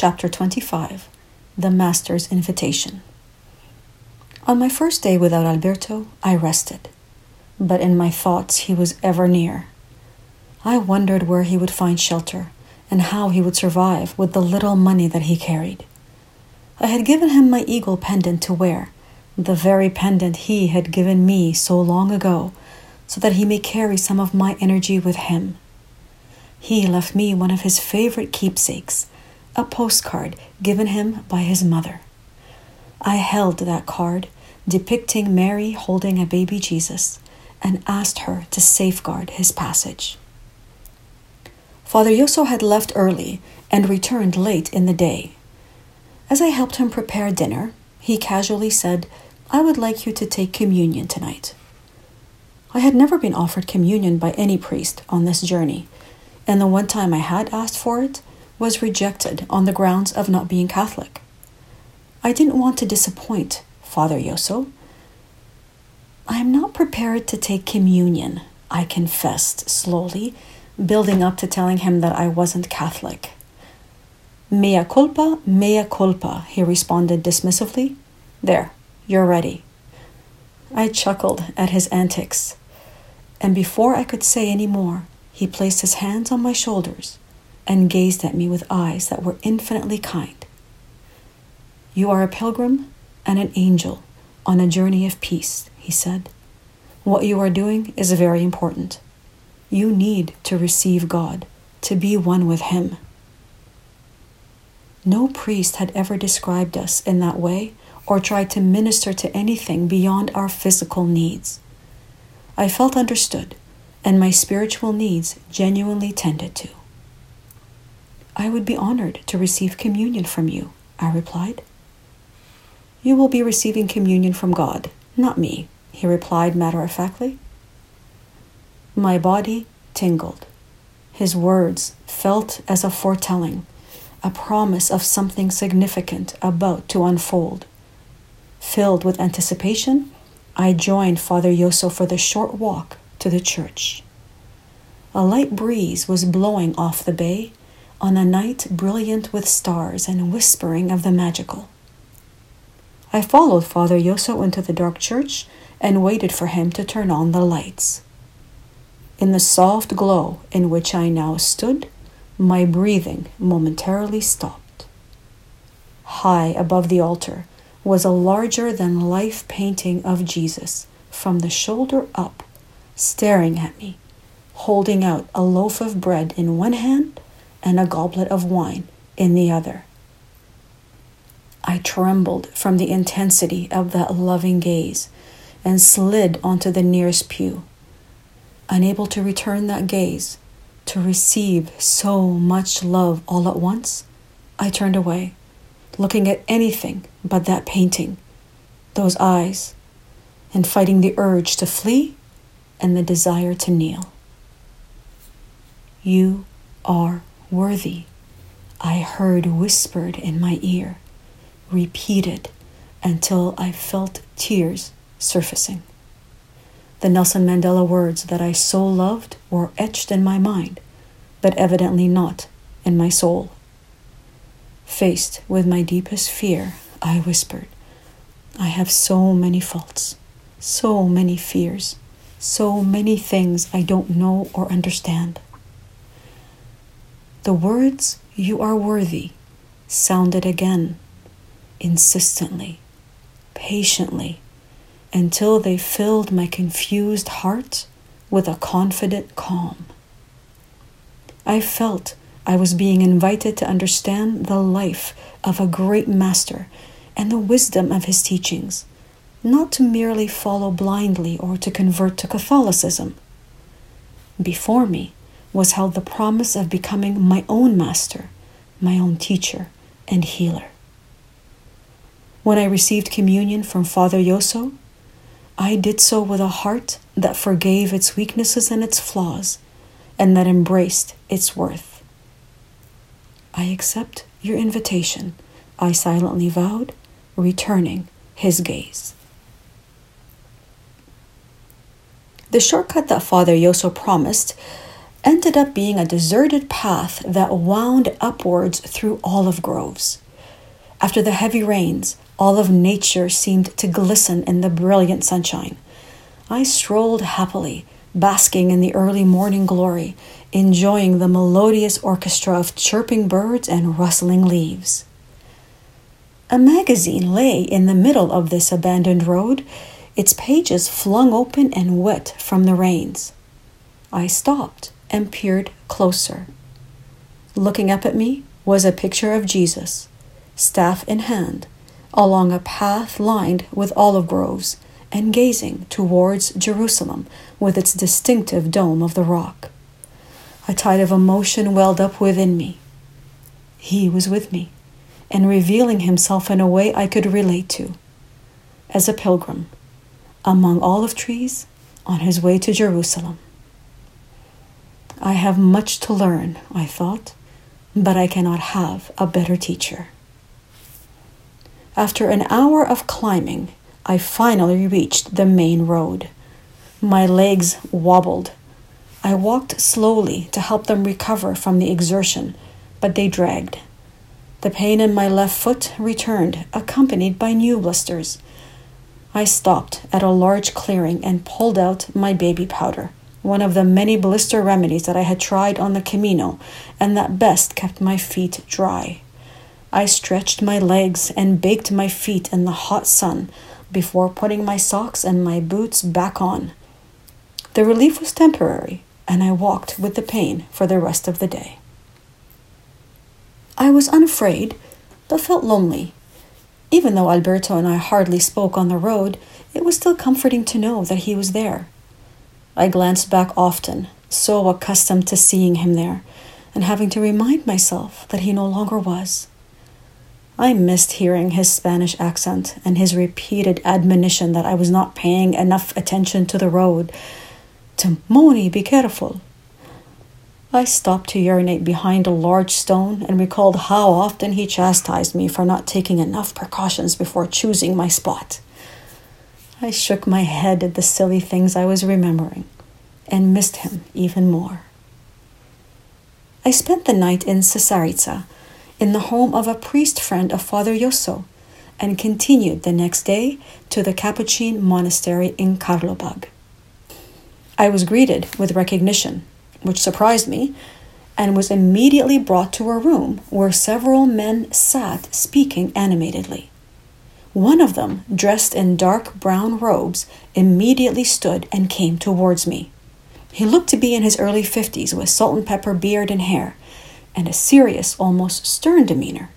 Chapter 25 The Master's Invitation. On my first day without Alberto, I rested, but in my thoughts he was ever near. I wondered where he would find shelter and how he would survive with the little money that he carried. I had given him my eagle pendant to wear, the very pendant he had given me so long ago, so that he may carry some of my energy with him. He left me one of his favorite keepsakes, a postcard given him by his mother. I held that card, depicting Mary holding a baby Jesus, and asked her to safeguard his passage. Father Yoso had left early and returned late in the day. As I helped him prepare dinner, he casually said, I would like you to take communion tonight. I had never been offered communion by any priest on this journey, and the one time I had asked for it was rejected on the grounds of not being Catholic. I didn't want to disappoint Father Yoso. I am not prepared to take communion, I confessed slowly, building up to telling him that I wasn't Catholic. Mea culpa, mea culpa, he responded dismissively. There, you're ready. I chuckled at his antics, and before I could say any more, he placed his hands on my shoulders and gazed at me with eyes that were infinitely kind. You are a pilgrim and an angel on a journey of peace, he said. What you are doing is very important. You need to receive God, to be one with Him. No priest had ever described us in that way or tried to minister to anything beyond our physical needs. I felt understood, and my spiritual needs genuinely tended to. I would be honored to receive communion from you, I replied. You will be receiving communion from God, not me, he replied matter of factly. My body tingled. His words felt as a foretelling a promise of something significant about to unfold. Filled with anticipation, I joined Father Yoso for the short walk to the church. A light breeze was blowing off the bay on a night brilliant with stars and whispering of the magical. I followed Father Yoso into the dark church and waited for him to turn on the lights. In the soft glow in which I now stood, my breathing momentarily stopped. High above the altar was a larger than life painting of Jesus from the shoulder up, staring at me, holding out a loaf of bread in one hand and a goblet of wine in the other. I trembled from the intensity of that loving gaze and slid onto the nearest pew. Unable to return that gaze, to receive so much love all at once, I turned away, looking at anything but that painting, those eyes, and fighting the urge to flee and the desire to kneel. You are worthy, I heard whispered in my ear, repeated until I felt tears surfacing. The Nelson Mandela words that I so loved were etched in my mind, but evidently not in my soul. Faced with my deepest fear, I whispered, I have so many faults, so many fears, so many things I don't know or understand. The words, You are worthy, sounded again, insistently, patiently until they filled my confused heart with a confident calm. I felt I was being invited to understand the life of a great master and the wisdom of his teachings, not to merely follow blindly or to convert to Catholicism. Before me was held the promise of becoming my own master, my own teacher and healer. When I received communion from Father Yoso, I did so with a heart that forgave its weaknesses and its flaws, and that embraced its worth. I accept your invitation, I silently vowed, returning his gaze. The shortcut that Father Yoso promised ended up being a deserted path that wound upwards through olive groves. After the heavy rains, all of nature seemed to glisten in the brilliant sunshine. I strolled happily, basking in the early morning glory, enjoying the melodious orchestra of chirping birds and rustling leaves. A magazine lay in the middle of this abandoned road, its pages flung open and wet from the rains. I stopped and peered closer. Looking up at me was a picture of Jesus, staff in hand, along a path lined with olive groves and gazing towards Jerusalem with its distinctive dome of the rock. A tide of emotion welled up within me. He was with me and revealing himself in a way I could relate to. As a pilgrim, among olive trees, on his way to Jerusalem. I have much to learn, I thought, but I cannot have a better teacher. After an hour of climbing, I finally reached the main road. My legs wobbled. I walked slowly to help them recover from the exertion, but they dragged. The pain in my left foot returned, accompanied by new blisters. I stopped at a large clearing and pulled out my baby powder, one of the many blister remedies that I had tried on the Camino and that best kept my feet dry. I stretched my legs and baked my feet in the hot sun before putting my socks and my boots back on. The relief was temporary, and I walked with the pain for the rest of the day. I was unafraid, but felt lonely. Even though Alberto and I hardly spoke on the road, it was still comforting to know that he was there. I glanced back often, so accustomed to seeing him there, and having to remind myself that he no longer was. I missed hearing his Spanish accent and his repeated admonition that I was not paying enough attention to the road. To Moni, be careful. I stopped to urinate behind a large stone and recalled how often he chastised me for not taking enough precautions before choosing my spot. I shook my head at the silly things I was remembering and missed him even more. I spent the night in Cesarica, in the home of a priest friend of Father Yoso, and continued the next day to the Capuchin monastery in Karlobag. I was greeted with recognition which surprised me, and was immediately brought to a room where several men sat speaking animatedly. One of them, dressed in dark brown robes, immediately stood and came towards me. He looked to be in his early fifties with salt and pepper beard and hair, and a serious, almost stern demeanor.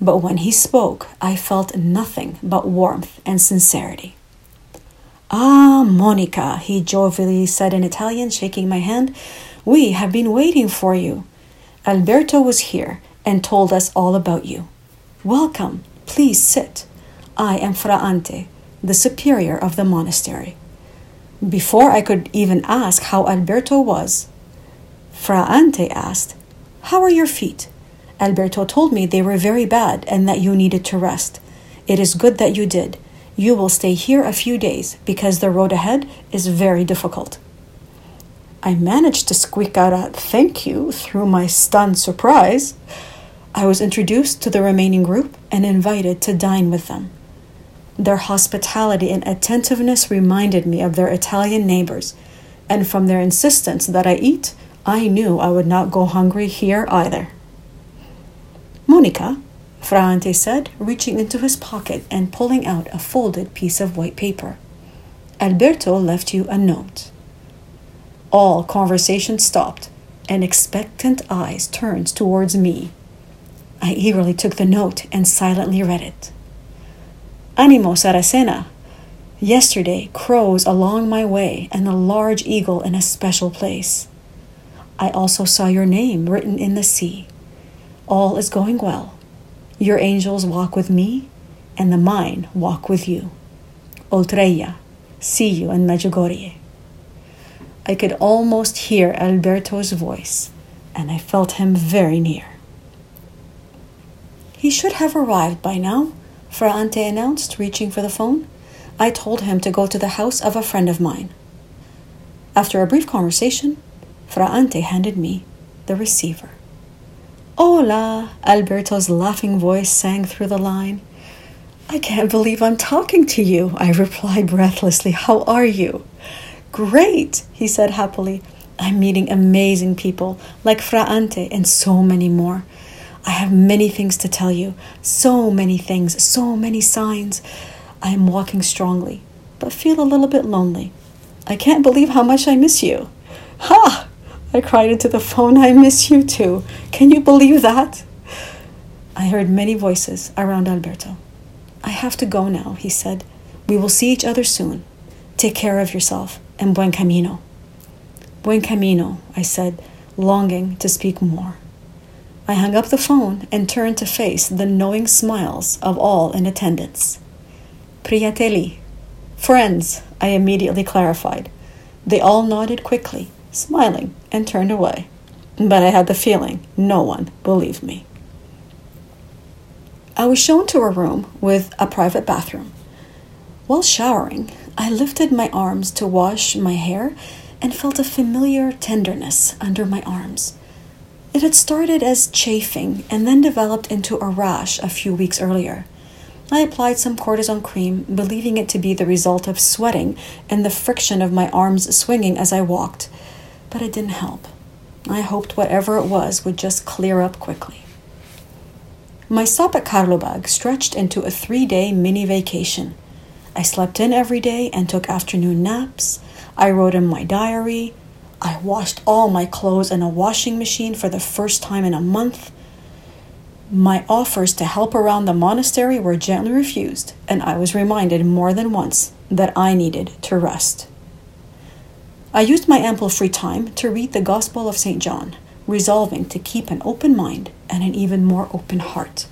But when he spoke, I felt nothing but warmth and sincerity. Ah, Monica, he jovially said in Italian, shaking my hand. We have been waiting for you. Alberto was here and told us all about you. Welcome. Please sit. I am Fra Ante, the superior of the monastery. Before I could even ask how Alberto was, Fra Ante asked, How are your feet? Alberto told me they were very bad and that you needed to rest. It is good that you did. You will stay here a few days because the road ahead is very difficult. I managed to squeak out a thank you through my stunned surprise. I was introduced to the remaining group and invited to dine with them. Their hospitality and attentiveness reminded me of their Italian neighbors, and from their insistence that I eat, I knew I would not go hungry here either. Monica, Fra Ante said, reaching into his pocket and pulling out a folded piece of white paper. Alberto left you a note. All conversation stopped, and expectant eyes turned towards me. I eagerly took the note and silently read it. Animo Saracena. Yesterday, crows along my way and a large eagle in a special place. I also saw your name written in the sea. All is going well. Your angels walk with me, and the mine walk with you. Ultreia, see you in Medjugorje. I could almost hear Alberto's voice, and I felt him very near. He should have arrived by now, Fra Ante announced, reaching for the phone. I told him to go to the house of a friend of mine. After a brief conversation, Fra Ante handed me the receiver. Hola, Alberto's laughing voice sang through the line. I can't believe I'm talking to you, I replied breathlessly. How are you? Great, he said happily. I'm meeting amazing people like Fra Ante and so many more. I have many things to tell you, so many things, so many signs. I am walking strongly, but feel a little bit lonely. I can't believe how much I miss you. Ha! I cried into the phone, I miss you too. Can you believe that? I heard many voices around Alberto. I have to go now, he said. We will see each other soon. Take care of yourself and buen camino. Buen camino, I said, longing to speak more. I hung up the phone and turned to face the knowing smiles of all in attendance. Priateli. Friends, I immediately clarified. They all nodded quickly, smiling, and turned away. But I had the feeling no one believed me. I was shown to a room with a private bathroom. While showering, I lifted my arms to wash my hair and felt a familiar tenderness under my arms. It had started as chafing and then developed into a rash a few weeks earlier. I applied some cortisone cream, believing it to be the result of sweating and the friction of my arms swinging as I walked, but it didn't help. I hoped whatever it was would just clear up quickly. My stop at Karlobag stretched into a three day mini vacation. I slept in every day and took afternoon naps. I wrote in my diary. I washed all my clothes in a washing machine for the first time in a month. My offers to help around the monastery were gently refused, and I was reminded more than once that I needed to rest. I used my ample free time to read the Gospel of St. John resolving to keep an open mind and an even more open heart.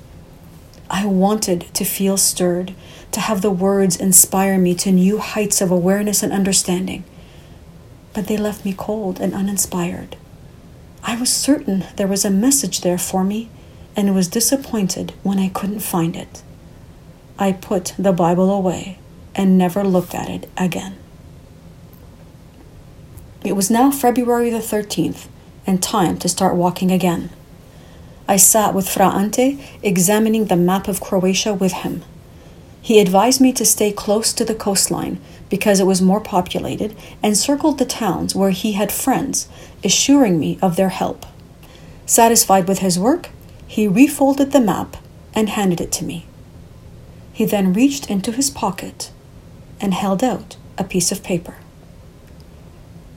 I wanted to feel stirred, to have the words inspire me to new heights of awareness and understanding. But they left me cold and uninspired. I was certain there was a message there for me and was disappointed when I couldn't find it. I put the Bible away and never looked at it again. It was now February the 13th, and time to start walking again. I sat with Fra Ante, examining the map of Croatia with him. He advised me to stay close to the coastline because it was more populated and circled the towns where he had friends, assuring me of their help. Satisfied with his work, he refolded the map and handed it to me. He then reached into his pocket and held out a piece of paper.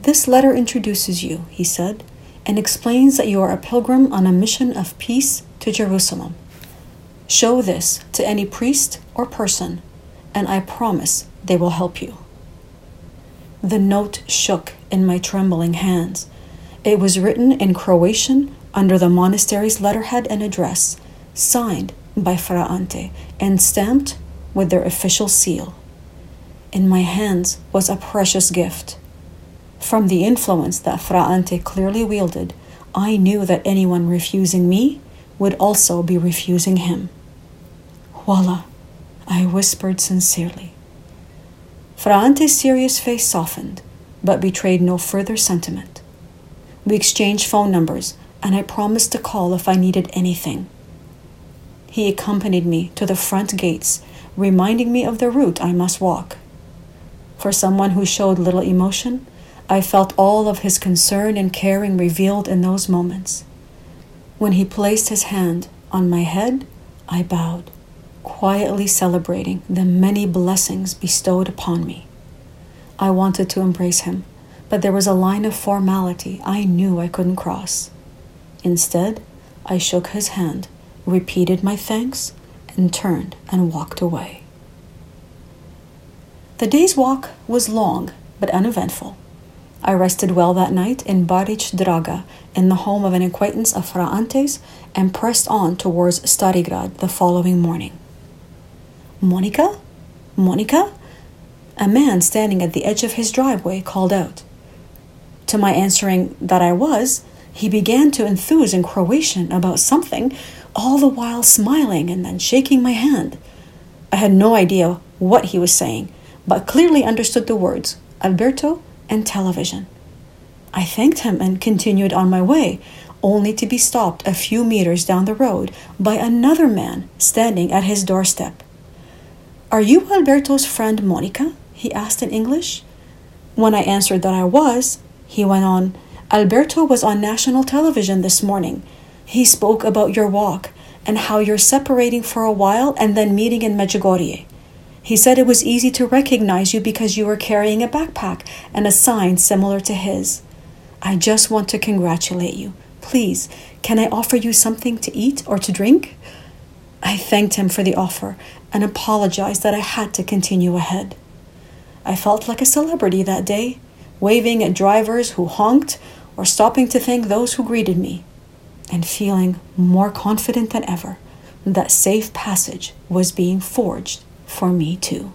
This letter introduces you, he said, and explains that you are a pilgrim on a mission of peace to Jerusalem. Show this to any priest or person, and I promise they will help you. The note shook in my trembling hands. It was written in Croatian under the monastery's letterhead and address, signed by Fra Ante and stamped with their official seal. In my hands was a precious gift from the influence that Fra Ante clearly wielded, I knew that anyone refusing me would also be refusing him. Voila, I whispered sincerely. Fra Ante's serious face softened, but betrayed no further sentiment. We exchanged phone numbers, and I promised to call if I needed anything. He accompanied me to the front gates, reminding me of the route I must walk. For someone who showed little emotion, I felt all of his concern and caring revealed in those moments. When he placed his hand on my head, I bowed, quietly celebrating the many blessings bestowed upon me. I wanted to embrace him, but there was a line of formality I knew I couldn't cross. Instead, I shook his hand, repeated my thanks, and turned and walked away. The day's walk was long but uneventful. I rested well that night in Baric Draga, in the home of an acquaintance of Fra Ante's, and pressed on towards Starigrad the following morning. Monica? Monica? A man standing at the edge of his driveway called out. To my answering that I was, he began to enthuse in Croatian about something, all the while smiling and then shaking my hand. I had no idea what he was saying, but clearly understood the words Alberto and television. I thanked him and continued on my way, only to be stopped a few meters down the road by another man standing at his doorstep. Are you Alberto's friend Monica? he asked in English. When I answered that I was, he went on, Alberto was on national television this morning. He spoke about your walk and how you're separating for a while and then meeting in Medjugorje. He said it was easy to recognize you because you were carrying a backpack and a sign similar to his. I just want to congratulate you. Please, can I offer you something to eat or to drink? I thanked him for the offer and apologized that I had to continue ahead. I felt like a celebrity that day, waving at drivers who honked or stopping to thank those who greeted me, and feeling more confident than ever that safe passage was being forged for me too.